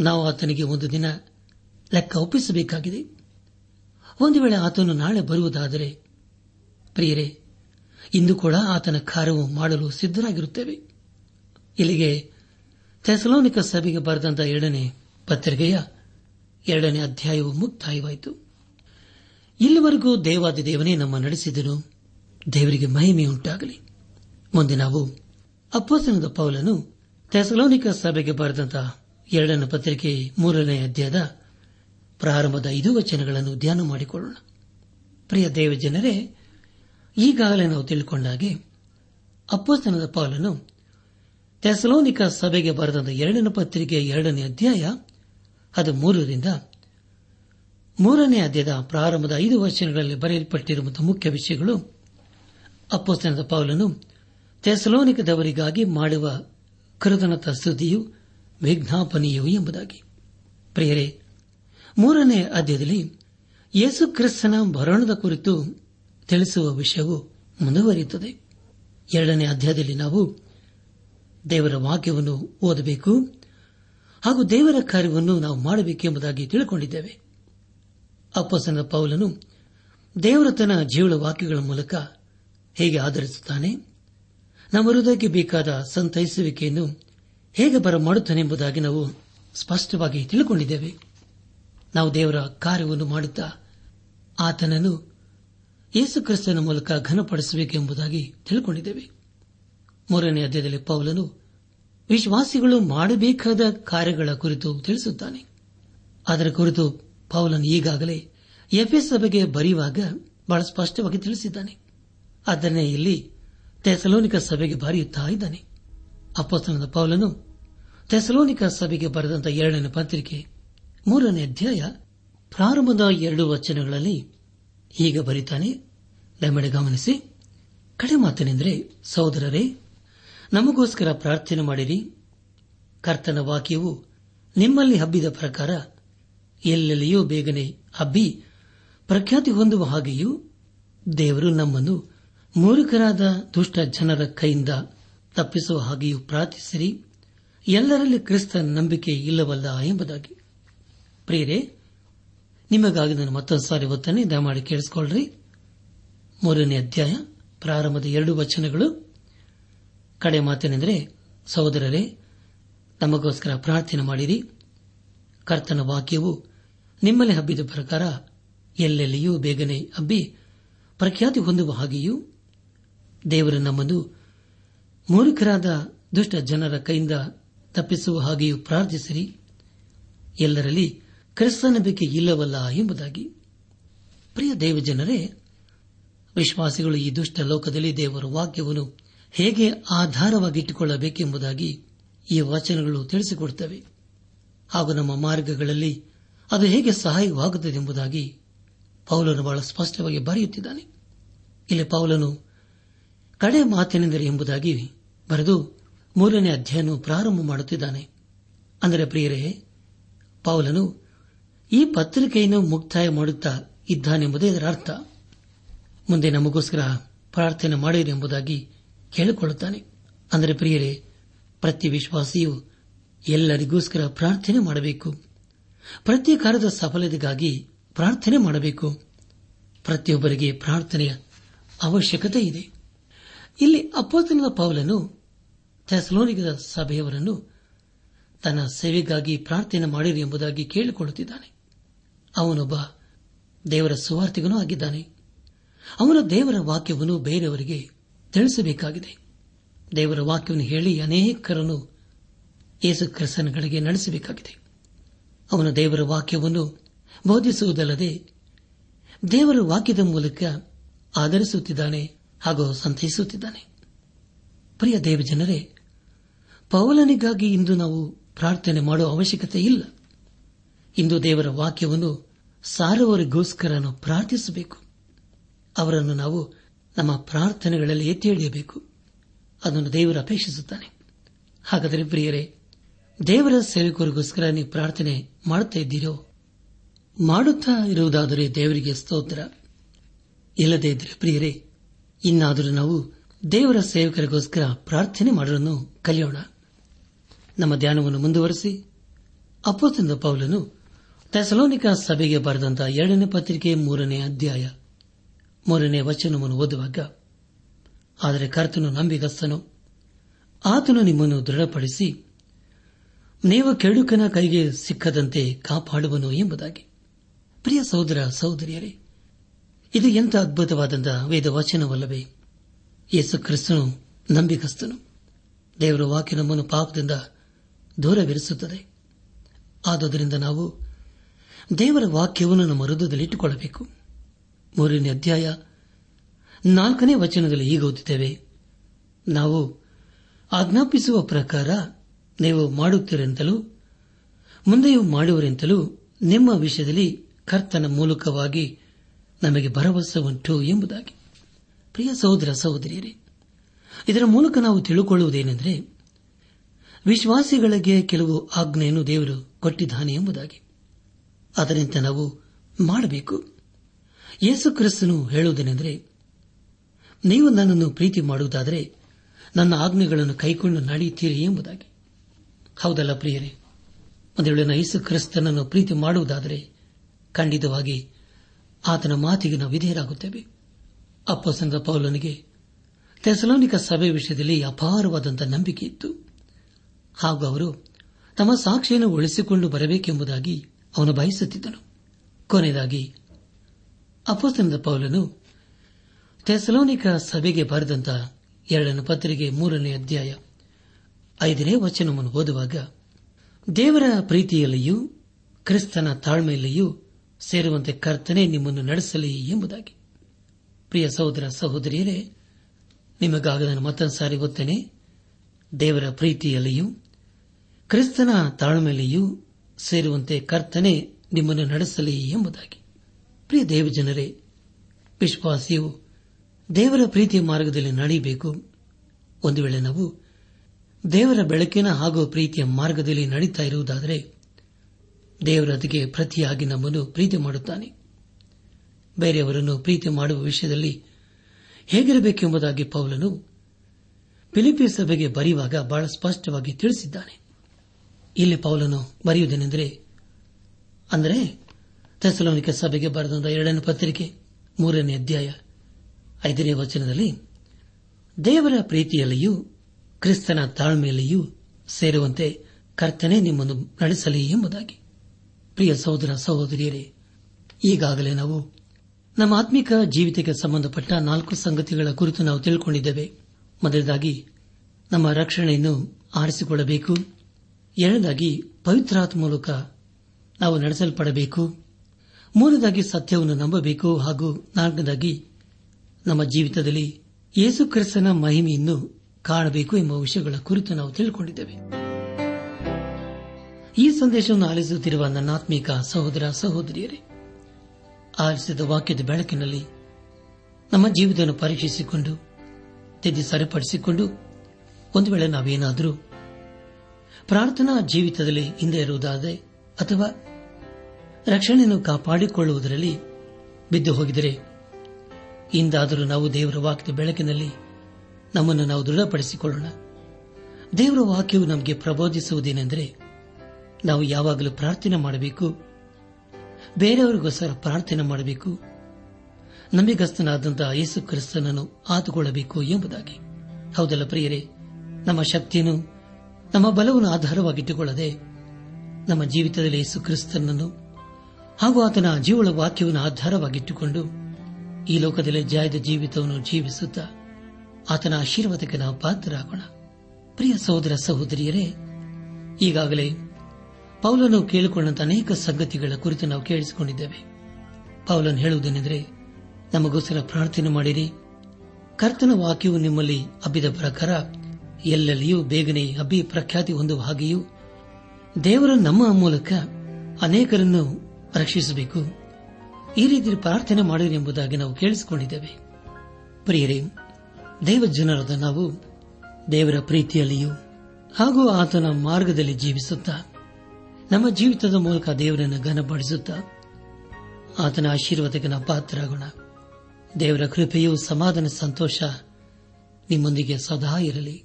ನಾವು ಆತನಿಗೆ ಒಂದು ದಿನ ಲೆಕ್ಕ ಒಪ್ಪಿಸಬೇಕಾಗಿದೆ. ಒಂದು ವೇಳೆ ಆತನು ನಾಳೆ ಬರುವುದಾದರೆ, ಪ್ರಿಯರೇ, ಇಂದು ಕೂಡ ಆತನ ಕಾರ್ಯವು ಮಾಡಲು ಸಿದ್ದರಾಗಿರುತ್ತೇವೆ ಇಲ್ಲಿಗೆ ಥೆಸಲೋನಿಕ ಸಭೆಗೆ ಬರೆದಂತಹ ಎರಡನೇ ಪತ್ರಿಕೆಯ ಎರಡನೇ ಅಧ್ಯಾಯವು ಮುಕ್ತಾಯವಾಯಿತು. ಇಲ್ಲಿವರೆಗೂ ದೇವಾದಿ ದೇವನೇ ನಮ್ಮ ನಡೆಸಿದನು. ದೇವರಿಗೆ ಮಹಿಮೆಯುಂಟಾಗಲಿ. ಮುಂದೆ ನಾವು ಅಪ್ಪಸನದ ಪೌಲನು ಥೆಸಲೋನಿಕ ಸಭೆಗೆ ಬರೆದಂತಹ ಎರಡನೇ ಪತ್ರಿಕೆ ಮೂರನೇ ಅಧ್ಯಾಯದ ಪ್ರಾರಂಭದ ಐದು ವಚನಗಳನ್ನು ಧ್ಯಾನ ಮಾಡಿಕೊಳ್ಳೋಣ. ಪ್ರಿಯ ದೇವಜನರೇ, ಈಗಾಗಲೇ ನಾವು ತಿಳ್ಕೊಂಡಾಗೆ ಅಪ್ಪಸ್ತನದ ಪೌಲನು ಥೆಸಲೋನಿಕ ಸಭೆಗೆ ಬರೆದ ಎರಡನೇ ಪತ್ರಿಕೆಯ ಎರಡನೇ ಅಧ್ಯಾಯ ಅದು ಮೂರರಿಂದ ಮೂರನೇ ಅಧ್ಯಾಯದ ಪ್ರಾರಂಭದ ಐದು ವಚನಗಳಲ್ಲಿ ಬರೆಯಲ್ಪಟ್ಟಿರುವಂತಹ ಮುಖ್ಯ ವಿಷಯಗಳು ಅಪ್ಪಸ್ತನದ ಪೌಲನು ಥೆಸಲೋನಿಕದವರಿಗಾಗಿ ಮಾಡುವ ಕೃತನತ ಸ್ತುತಿಯು ವಿಜ್ಞಾಪನೀಯು ಎಂಬುದಾಗಿ. ಪ್ರಿಯರೇ, ಮೂರನೇ ಅಧ್ಯಾಯದಲ್ಲಿ ಯೇಸು ಕ್ರಿಸ್ತನ ಭರಣದ ಕುರಿತು ತಿಳಿಸುವ ವಿಷಯವು ಮುಂದುವರಿಯುತ್ತದೆ. ಎರಡನೇ ಅಧ್ಯಾಯದಲ್ಲಿ ನಾವು ದೇವರ ವಾಕ್ಯವನ್ನು ಓದಬೇಕು ಹಾಗೂ ದೇವರ ಕಾರ್ಯವನ್ನು ನಾವು ಮಾಡಬೇಕೆಂಬುದಾಗಿ ತಿಳಿದುಕೊಂಡಿದ್ದೇವೆ ಅಪ್ಪಸನ ಪೌಲನು ದೇವರ ತನ್ನ ಜೀವಳ ವಾಕ್ಯಗಳ ಮೂಲಕ ಹೇಗೆ ಆಧರಿಸುತ್ತಾನೆ, ನಮ್ಮ ಹೃದಯಕ್ಕೆ ಬೇಕಾದ ಸಂತೈಸುವಿಕೆಯನ್ನು ಹೇಗೆ ಬರಮಾಡುತ್ತಾನೆಂಬುದಾಗಿ ನಾವು ಸ್ಪಷ್ಟವಾಗಿ ತಿಳಿದುಕೊಂಡಿದ್ದೇವೆ ನಾವು ದೇವರ ಕಾರ್ಯವನ್ನು ಮಾಡುತ್ತಾ ಆತನನ್ನು ಯೇಸುಕ್ರಿಸ್ತನ ಮೂಲಕ ಘನಪಡಿಸಬೇಕೆಂಬುದಾಗಿ ತಿಳಿದುಕೊಂಡಿದ್ದೇವೆ ಮೂರನೇ ಅಧ್ಯಾಯದಲ್ಲಿ ಪೌಲನು ವಿಶ್ವಾಸಿಗಳು ಮಾಡಬೇಕಾದ ಕಾರ್ಯಗಳ ಕುರಿತು ತಿಳಿಸುತ್ತಾನೆ. ಅದರ ಕುರಿತು ಪೌಲನು ಈಗಾಗಲೇ ಎಫ್ಎಸ್ ಸಭೆಗೆ ಬರೆಯುವಾಗ ಬಹಳ ಸ್ಪಷ್ಟವಾಗಿ ತಿಳಿಸಿದ್ದಾನೆ. ಅದನ್ನೇ ಇಲ್ಲಿ ತೆಸಲೋನಿಕ ಸಭೆಗೆ ಬರೆಯುತ್ತಾ ಇದ್ದಾನೆ. ಅಪ್ಪಸ್ತನದ ಪೌಲನು ತೆಸಲೋನಿಕ ಸಭೆಗೆ ಬರೆದಂತಹ ಎರಡನೇ ಪತ್ರಿಕೆ ಮೂರನೇ ಅಧ್ಯಾಯ ಪ್ರಾರಂಭದ ಎರಡು ವಚನಗಳಲ್ಲಿ ಹೀಗೆ ಬರೀತಾನೆ. ದಯಮಾಡಿ ಗಮನಿಸಿ. ಕಡೆ ಮಾತನೆಂದರೆ, ಸಹೋದರರೇ, ನಮಗೋಸ್ಕರ ಪ್ರಾರ್ಥನೆ ಮಾಡಿರಿ. ಕರ್ತನ ವಾಕ್ಯವು ನಿಮ್ಮಲ್ಲಿ ಹಬ್ಬಿದ ಪ್ರಕಾರ ಎಲ್ಲೆಲ್ಲಿಯೂ ಬೇಗನೆ ಹಬ್ಬಿ ಪ್ರಖ್ಯಾತಿ ಹೊಂದುವ ಹಾಗೆಯೂ ದೇವರು ನಮ್ಮನ್ನು ಮೂರುಖರಾದ ದುಷ್ಟ ಜನರ ಕೈಯಿಂದ ತಪ್ಪಿಸುವ ಹಾಗೆಯೂ ಪ್ರಾರ್ಥಿಸಿರಿ. ಎಲ್ಲರಲ್ಲಿ ಕ್ರಿಸ್ತ ನಂಬಿಕೆ ಇಲ್ಲವಲ್ಲ ಎಂಬುದಾಗಿ. ಪ್ರಿಯರೇ, ನಿಮಗಾಗಿ ನಾನು ಮತ್ತೊಂದು ಸಾರಿ ಒತ್ತನೆ ದಯಮಾಡಿ ಕೇಳಿಸಿಕೊಳ್ಳ್ರಿ. ಮೂರನೇ ಅಧ್ಯಾಯ, ಪ್ರಾರಂಭದ ಎರಡು ವಚನಗಳು. ಕಡೆ ಮಾತೇನೆಂದರೆ, ಸಹೋದರರೇ, ನಮಗೋಸ್ಕರ ಪ್ರಾರ್ಥನೆ ಮಾಡಿರಿ. ಕರ್ತನ ವಾಕ್ಯವು ನಿಮ್ಮಲ್ಲಿ ಹಬ್ಬಿದ ಪ್ರಕಾರ ಎಲ್ಲೆಲ್ಲಿಯೂ ಬೇಗನೆ ಹಬ್ಬಿ ಪ್ರಖ್ಯಾತಿ ಹೊಂದುವ ಹಾಗೆಯೂ ದೇವರು ನಮ್ಮನ್ನು ಮೂರ್ಖರಾದ ದುಷ್ಟ ಜನರ ಕೈಯಿಂದ ತಪ್ಪಿಸುವ ಹಾಗೆಯೂ ಪ್ರಾರ್ಥಿಸಿರಿ. ಎಲ್ಲರಲ್ಲಿ ಕ್ರಿಸ್ತ ನಂಬಿಕೆ ಇಲ್ಲವಲ್ಲ ಎಂಬುದಾಗಿ. ಪ್ರಿಯ ದೇವಜನರೇ, ವಿಶ್ವಾಸಿಗಳು ಈ ದುಷ್ಟ ಲೋಕದಲ್ಲಿ ದೇವರ ವಾಕ್ಯವನ್ನು ಹೇಗೆ ಆಧಾರವಾಗಿಟ್ಟುಕೊಳ್ಳಬೇಕೆಂಬುದಾಗಿ ಈ ವಚನಗಳು ತಿಳಿಸಿಕೊಡುತ್ತವೆ. ಹಾಗೂ ನಮ್ಮ ಮಾರ್ಗಗಳಲ್ಲಿ ಅದು ಹೇಗೆ ಸಹಾಯವಾಗುತ್ತದೆ ಎಂಬುದಾಗಿ ಪೌಲನು ಬಹಳ ಸ್ಪಷ್ಟವಾಗಿ ಬರೆಯುತ್ತಿದ್ದಾನೆ. ಇಲ್ಲಿ ಪೌಲನು ಕಡೆ ಮಾತಿನೆಂದರೆ ಎಂಬುದಾಗಿ ಬರೆದು ಮೂರನೇ ಅಧ್ಯಯನ ಪ್ರಾರಂಭ ಮಾಡುತ್ತಿದ್ದಾನೆ. ಅಂದರೆ ಪ್ರಿಯರೇ, ಪೌಲನು ಈ ಪತ್ರಿಕೆಯನ್ನು ಮುಕ್ತಾಯ ಮಾಡುತ್ತಾ ಇದ್ದಾನೆಂಬುದೇ ಇದರ ಅರ್ಥ. ಮುಂದೆ ನಮಗೋಸ್ಕರ ಪ್ರಾರ್ಥನೆ ಮಾಡಿರಿ ಎಂಬುದಾಗಿ ಕೇಳಿಕೊಳ್ಳುತ್ತಾನೆ. ಅಂದರೆ ಪ್ರಿಯರೇ, ಪ್ರತಿ ವಿಶ್ವಾಸಿಯು ಎಲ್ಲರಿಗೋಸ್ಕರ ಪ್ರಾರ್ಥನೆ ಮಾಡಬೇಕು. ಪ್ರತಿ ಕಾರ್ಯದ ಸಫಲತೆಗಾಗಿ ಪ್ರಾರ್ಥನೆ ಮಾಡಬೇಕು. ಪ್ರತಿಯೊಬ್ಬರಿಗೆ ಪ್ರಾರ್ಥನೆಯ ಅವಶ್ಯಕತೆ ಇದೆ. ಇಲ್ಲಿ ಅಪ್ಪೋತನದ ಪೌಲನು ಥೆಸಲೋನಿಗದ ಸಭೆಯವರನ್ನು ತನ್ನ ಸೇವೆಗಾಗಿ ಪ್ರಾರ್ಥನೆ ಮಾಡಿರಿ ಎಂಬುದಾಗಿ ಕೇಳಿಕೊಳ್ಳುತ್ತಿದ್ದಾನೆ. ಅವನೊಬ್ಬ ದೇವರ ಸುವಾರ್ಥಿಗನೂ ಆಗಿದ್ದಾನೆ. ಅವನ ದೇವರ ವಾಕ್ಯವನ್ನು ಬೇರೆಯವರಿಗೆ ತಿಳಿಸಬೇಕಾಗಿದೆ. ದೇವರ ವಾಕ್ಯವನ್ನು ಹೇಳಿ ಅನೇಕರನ್ನು ಯೇಸು ಕ್ರಿಸ್ತನಗಳಿಗೆ ನಡೆಸಬೇಕಾಗಿದೆ. ಅವನ ದೇವರ ವಾಕ್ಯವನ್ನು ಬೋಧಿಸುವುದಲ್ಲದೆ ದೇವರ ವಾಕ್ಯದ ಮೂಲಕ ಆಧರಿಸುತ್ತಿದ್ದಾನೆ ಹಾಗೂ ಸಂತೈಸುತ್ತಿದ್ದಾನೆ. ಪ್ರಿಯ ದೇವಜನರೇ ಪೌಲನಿಗಾಗಿ ಇಂದು ನಾವು ಪ್ರಾರ್ಥನೆ ಮಾಡುವ ಅವಶ್ಯಕತೆ ಇಲ್ಲ. ಇಂದು ದೇವರ ವಾಕ್ಯವನ್ನು ಸಾರುವವರಿಗೋಸ್ಕರ ಪ್ರಾರ್ಥಿಸಬೇಕು. ಅವರನ್ನು ನಾವು ನಮ್ಮ ಪ್ರಾರ್ಥನೆಗಳಲ್ಲಿ ಎತ್ತಿ ಹಿಡಿಯಬೇಕು ಅದನ್ನು ದೇವರು ಅಪೇಕ್ಷಿಸುತ್ತಾನೆ. ಹಾಗಾದರೆ ಪ್ರಿಯರೇ, ದೇವರ ಸೇವಕರಿಗೋಸ್ಕರ ನೀವು ಪ್ರಾರ್ಥನೆ ಮಾಡುತ್ತಾ ಇದ್ದೀರೋ? ಮಾಡುತ್ತಾ ಇರುವುದಾದರೆ ದೇವರಿಗೆ ಸ್ತೋತ್ರ. ಇಲ್ಲದೇ ಇದ್ದರೆ ಪ್ರಿಯರೇ, ಇನ್ನಾದರೂ ನಾವು ದೇವರ ಸೇವಕರಿಗೋಸ್ಕರ ಪ್ರಾರ್ಥನೆ ಮಾಡಲು ಕಲಿಯೋಣ. ನಮ್ಮ ಧ್ಯಾನವನ್ನು ಮುಂದುವರೆಸಿ ಅಪ್ಪೋತಂದ ಪೌಲನು ತೆಸಲೋನಿಕ ಸಭೆಗೆ ಬರೆದಂತಹ ಎರಡನೇ ಪತ್ರಿಕೆ ಮೂರನೇ ಅಧ್ಯಾಯ ಮೂರನೇ ವಚನವನ್ನು ಓದುವಾಗ, ಆದರೆ ಕರ್ತನು ನಂಬಿಗಸ್ತನು. ಆತನು ನಿಮ್ಮನ್ನು ದೃಢಪಡಿಸಿ, ನೀವು ಕೆಡುಕನ ಕೈಗೆ ಸಿಕ್ಕದಂತೆ ಕಾಪಾಡುವನು ಎಂಬುದಾಗಿ. ಪ್ರಿಯ ಸಹೋದರ ಸಹೋದರಿಯರೇ, ಇದು ಎಂಥ ಅದ್ಭುತವಾದಂತಹ ವೇದ ವಚನವಲ್ಲವೇ ಯೇಸು ಕ್ರಿಸ್ತನು ನಂಬಿಗಸ್ತನು. ದೇವರ ವಾಕ್ಯ ನಮ್ಮನ್ನು ಪಾಪದಿಂದ ದೂರವಿರಿಸುತ್ತದೆ. ಆದುದರಿಂದ ನಾವು ದೇವರ ವಾಕ್ಯವನ್ನು ನಮ್ಮ ಹೃದಯದಲ್ಲಿಟ್ಟುಕೊಳ್ಳಬೇಕು ಮೂರನೇ ಅಧ್ಯಾಯ ನಾಲ್ಕನೇ ವಚನದಲ್ಲಿ ಈಗ ಓದಿದ್ದೇವೆ ನಾವು ಆಜ್ಞಾಪಿಸುವ ಪ್ರಕಾರ ನೀವು ಮಾಡುತ್ತೀರೆಂತಲೂ, ಮುಂದೆಯೂ ಮಾಡುವರೆಂತಲೂ ನಿಮ್ಮ ವಿಷಯದಲ್ಲಿ ಕರ್ತನ ಮೂಲಕವಾಗಿ ನಮಗೆ ಭರವಸೆ ಉಂಟು ಎಂಬುದಾಗಿ. ಪ್ರಿಯ ಸಹೋದರ ಸಹೋದರಿಯರೇ, ಇದರ ಮೂಲಕ ನಾವು ತಿಳುಕೊಳ್ಳುವುದೇನೆಂದರೆ ವಿಶ್ವಾಸಿಗಳಿಗೆ ಕೆಲವು ಆಜ್ಞೆಯನ್ನು ದೇವರು ಕೊಟ್ಟಿದ್ದಾನೆ ಎಂಬುದಾಗಿ. ಅದರಿಂದ ನಾವು ಮಾಡಬೇಕು. ಯೇಸು ಕ್ರಿಸ್ತನು ಹೇಳುವುದೇನೆಂದರೆ, ನೀವು ನನ್ನನ್ನು ಪ್ರೀತಿ ಮಾಡುವುದಾದರೆ ನನ್ನ ಆಜ್ಞೆಗಳನ್ನು ಕೈಕೊಂಡು ನಡೆಯುತ್ತೀರಿ ಎಂಬುದಾಗಿ. ಹೌದಲ್ಲ ಪ್ರಿಯರೇ? ಒಂದು ವೇಳೆ ಯೇಸು ಕ್ರಿಸ್ತನನ್ನು ಪ್ರೀತಿ ಮಾಡುವುದಾದರೆ ಖಂಡಿತವಾಗಿ ಆತನ ಮಾತಿಗೆ ನಾವು ವಿಧೇಯರಾಗುತ್ತೇವೆ. ಅಪ್ಪಸಂಗ ಪೌಲನಿಗೆ ತೆಸಲೋನಿಕ ಸಭೆ ವಿಷಯದಲ್ಲಿ ಅಪಾರವಾದಂತಹ ನಂಬಿಕೆ ಇತ್ತು. ಹಾಗೂ ಅವರು ತಮ್ಮ ಸಾಕ್ಷಿಯನ್ನು ಉಳಿಸಿಕೊಂಡು ಬರಬೇಕೆಂಬುದಾಗಿ ಅವನು ಬಯಸುತ್ತಿದ್ದನು. ಕೊನೆಯದಾಗಿ ಅಪೋಸ್ತನದ ಪೌಲನು ಥೆಸಲೋನಿಕ ಸಭೆಗೆ ಬರೆದಂತಹ ಎರಡನೇ ಪತ್ರಿಕೆ ಮೂರನೇ ಅಧ್ಯಾಯ ಐದನೇ ವಚನವನ್ನು ಓದುವಾಗ, ದೇವರ ಪ್ರೀತಿಯಲ್ಲಿಯೂ ಕ್ರಿಸ್ತನ ತಾಳ್ಮೆಯಲ್ಲಿಯೂ ಸೇರುವಂತೆ ಕರ್ತನೆ ನಿಮ್ಮನ್ನು ನಡೆಸಲಿ ಎಂಬುದಾಗಿ. ಪ್ರಿಯ ಸಹೋದರ ಸಹೋದರಿಯರೇ ನಿಮಗಾಗ ನಾನು ಮತ್ತೊಂದು ಸಾರಿ ಗೊತ್ತೇನೆ, ದೇವರ ಪ್ರೀತಿಯಲ್ಲಿಯೂ ಕ್ರಿಸ್ತನ ತಾಳ್ಮೆಯಲ್ಲಿಯೂ ಸೇರುವಂತೆ ಕರ್ತನೆ ನಿಮ್ಮನ್ನು ನಡೆಸಲಿ ಎಂಬುದಾಗಿ. ಪ್ರಿಯ ದೇವಜನರೇ, ವಿಶ್ವಾಸಿಯು, ದೇವರ ಪ್ರೀತಿಯ ಮಾರ್ಗದಲ್ಲಿ ನಡೆಯಬೇಕು. ಒಂದು ವೇಳೆ ನಾವು ದೇವರ ಬೆಳಕಿನ ಹಾಗೂ ಪ್ರೀತಿಯ ಮಾರ್ಗದಲ್ಲಿ ನಡೀತಾ ಇರುವುದಾದರೆ, ದೇವರ ಅದಕ್ಕೆ ಪ್ರತಿಯಾಗಿ ನಮ್ಮನ್ನು ಪ್ರೀತಿ ಮಾಡುತ್ತಾನೆ. ಬೇರೆಯವರನ್ನು ಪ್ರೀತಿ ಮಾಡುವ ವಿಷಯದಲ್ಲಿ ಹೇಗಿರಬೇಕೆಂಬುದಾಗಿ ಪೌಲನು ಫಿಲಿಪಿ ಸಭೆಗೆ ಬರೆಯುವಾಗ ಬಹಳ ಸ್ಪಷ್ಟವಾಗಿ ತಿಳಿಸಿದ್ದಾನೆ. ಇಲ್ಲಿ ಪೌಲನು ಬರೆಯುವುದೇನೆಂದರೆ, ಅಂದರೆ ತೆಸಲೋನಿಕ ಸಭೆಗೆ ಬರೆದ ಎರಡನೇ ಪತ್ರಿಕೆ, ಮೂರನೇ ಅಧ್ಯಾಯ, ಐದನೇ ವಚನದಲ್ಲಿ, ದೇವರ ಪ್ರೀತಿಯಲ್ಲಿಯೂ ಕ್ರಿಸ್ತನ ತಾಳ್ಮೆಯಲ್ಲಿಯೂ ಸೇರುವಂತೆ ಕರ್ತನೆ ನಿಮ್ಮನ್ನು ನಡೆಸಲಿ ಎಂಬುದಾಗಿ. ಪ್ರಿಯ ಸಹೋದರ ಸಹೋದರಿಯರೇ, ಈಗಾಗಲೇ ನಾವು ನಮ್ಮ ಆತ್ಮಿಕ ಜೀವಿತಕ್ಕೆ ಸಂಬಂಧಪಟ್ಟ ನಾಲ್ಕು ಸಂಗತಿಗಳ ಕುರಿತು ನಾವು ತಿಳ್ಕೊಂಡಿದ್ದೇವೆ. ಮೊದಲದಾಗಿ ನಮ್ಮ ರಕ್ಷಣೆಯನ್ನು ಆರಿಸಿಕೊಳ್ಳಬೇಕು. ಎರಡನೇದಾಗಿ ಪವಿತ್ರಾತ್ ಮೂಲಕ ನಾವು ನಡೆಸಲ್ಪಡಬೇಕು. ಮೂರನೇದಾಗಿ ಸತ್ಯವನ್ನು ನಂಬಬೇಕು ಹಾಗೂ ನಾಲ್ಕನೇದಾಗಿ ನಮ್ಮ ಜೀವಿತದಲ್ಲಿ ಯೇಸು ಕ್ರಿಸ್ತನ ಮಹಿಮೆಯನ್ನು ಕಾಣಬೇಕು ಎಂಬ ವಿಷಯಗಳ ಕುರಿತು ನಾವು ತಿಳಿದುಕೊಂಡಿದ್ದೇವೆ ಈ ಸಂದೇಶವನ್ನು ಆಲಿಸುತ್ತಿರುವ ನನ್ನಾತ್ಮೀಕ ಸಹೋದರ ಸಹೋದರಿಯರೇ, ಆಲಿಸಿದ ವಾಕ್ಯದ ಬೆಳಕಿನಲ್ಲಿ ನಮ್ಮ ಜೀವಿತವನ್ನು ಪರೀಕ್ಷಿಸಿಕೊಂಡು, ತಿದ್ದಿ ಸರಿಪಡಿಸಿಕೊಂಡು ಒಂದು ವೇಳೆ ನಾವೇನಾದರೂ ಪ್ರಾರ್ಥನಾ ಜೀವಿತದಲ್ಲಿ ಹಿಂದೆ ಇರುವುದಾದರೆ ಅಥವಾ ರಕ್ಷಣೆಯನ್ನು ಕಾಪಾಡಿಕೊಳ್ಳುವುದರಲ್ಲಿ ಬಿದ್ದು ಹೋಗಿದರೆ ಇಂದಾದರೂ ನಾವು ದೇವರ ವಾಕ್ಯದ ಬೆಳಕಿನಲ್ಲಿ ನಮ್ಮನ್ನು ನಾವು ದೃಢಪಡಿಸಿಕೊಳ್ಳೋಣ. ದೇವರ ವಾಕ್ಯವು ನಮಗೆ ಪ್ರಬೋಧಿಸುವುದೇನೆಂದರೆ, ನಾವು ಯಾವಾಗಲೂ ಪ್ರಾರ್ಥನೆ ಮಾಡಬೇಕು, ಬೇರೆಯವರಿಗೋಸ್ಕರ ಪ್ರಾರ್ಥನೆ ಮಾಡಬೇಕು, ನಂಬಿಗಸ್ತನಾದಂತಹ ಯೇಸು ಕ್ರಿಸ್ತನನ್ನು ಆತುಕೊಳ್ಳಬೇಕು ಎಂಬುದಾಗಿ. ಹೌದಲ್ಲ ಪ್ರಿಯರೇ, ನಮ್ಮ ಶಕ್ತಿಯನ್ನು ನಮ್ಮ ಬಲವನ್ನು ಆಧಾರವಾಗಿಟ್ಟುಕೊಳ್ಳದೆ ನಮ್ಮ ಜೀವಿತದಲ್ಲಿ ಯೇಸುಕ್ರಿಸ್ತನನ್ನು ಹಾಗೂ ಆತನ ಜೀವಳ ವಾಕ್ಯವನ್ನು ಆಧಾರವಾಗಿಟ್ಟುಕೊಂಡು ಈ ಲೋಕದಲ್ಲಿ ಜಾಯದ ಜೀವಿತವನ್ನು ಜೀವಿಸುತ್ತ ಆತನ ಆಶೀರ್ವಾದಕ್ಕೆ ನಾವು ಪಾತ್ರರಾಗೋಣ. ಪ್ರಿಯ ಸಹೋದರ ಸಹೋದರಿಯರೇ, ಈಗಾಗಲೇ ಪೌಲನು ಕೇಳಿಕೊಂಡಂತ ಅನೇಕ ಸಂಗತಿಗಳ ಕುರಿತು ನಾವು ಕೇಳಿಸಿಕೊಂಡಿದ್ದೇವೆ. ಪೌಲನ್ ಹೇಳುವುದೇನೆಂದರೆ, ನಮಗೋಸ್ಕರ ಪ್ರಾರ್ಥನೆ ಮಾಡಿರಿ. ಕರ್ತನ ವಾಕ್ಯವು ನಿಮ್ಮಲ್ಲಿ ಹಬ್ಬಿದ ಪ್ರಕಾರ ಎಲ್ಲೆಲ್ಲಿಯೂ ಬೇಗನೆ ಅಭಿ ಪ್ರಖ್ಯಾತಿ ಹೊಂದುವ ಹಾಗೆಯೂ ದೇವರ ನಮ್ಮ ಮೂಲಕ ಅನೇಕರನ್ನು ರಕ್ಷಿಸಬೇಕು. ಈ ರೀತಿ ಪ್ರಾರ್ಥನೆ ಎಂಬುದಾಗಿ ನಾವು ಕೇಳಿಸಿಕೊಂಡಿದ್ದೇವೆ. ಪ್ರಿಯರೇ ದೇವ ಜನರಾದ ನಾವು ದೇವರ ಪ್ರೀತಿಯಲ್ಲಿಯೂ ಹಾಗೂ ಆತನ ಮಾರ್ಗದಲ್ಲಿ ಜೀವಿಸುತ್ತಾ, ನಮ್ಮ ಜೀವಿತದ ಮೂಲಕ ದೇವರನ್ನು ಘನಪಡಿಸುತ್ತಾ, ಆತನ ಆಶೀರ್ವಾದಕ್ಕೆ ನಾವು ಪಾತ್ರರಾಗೋಣ. ದೇವರ ಕೃಪೆಯೂ ಸಮಾಧಾನ ಸಂತೋಷ ನಿಮ್ಮೊಂದಿಗೆ ಸದಾ ಇರಲಿ.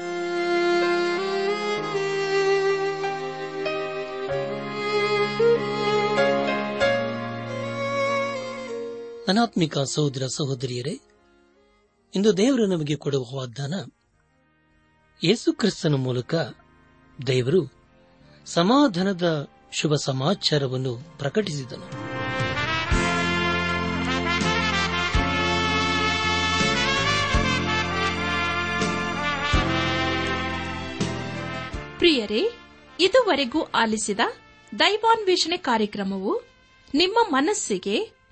ಅನಾತ್ಮಿಕ ಸಹೋದರ ಸಹೋದರಿಯರೇ, ಇಂದು ದೇವರು ನಮಗೆ ಕೊಡುವ ವಾಗ್ದಾನ, ಯೇಸು ಕ್ರಿಸ್ತನ ಮೂಲಕ ದೇವರು ಸಮಾಧಾನದ ಶುಭ ಸಮಾಚಾರವನ್ನು ಪ್ರಕಟಿಸಿದನು. ಪ್ರಿಯರೇ, ಇದುವರೆಗೂ ಆಲಿಸಿದ ದೈವಾನ್ವೇಷಣೆ ಕಾರ್ಯಕ್ರಮವು ನಿಮ್ಮ ಮನಸ್ಸಿಗೆ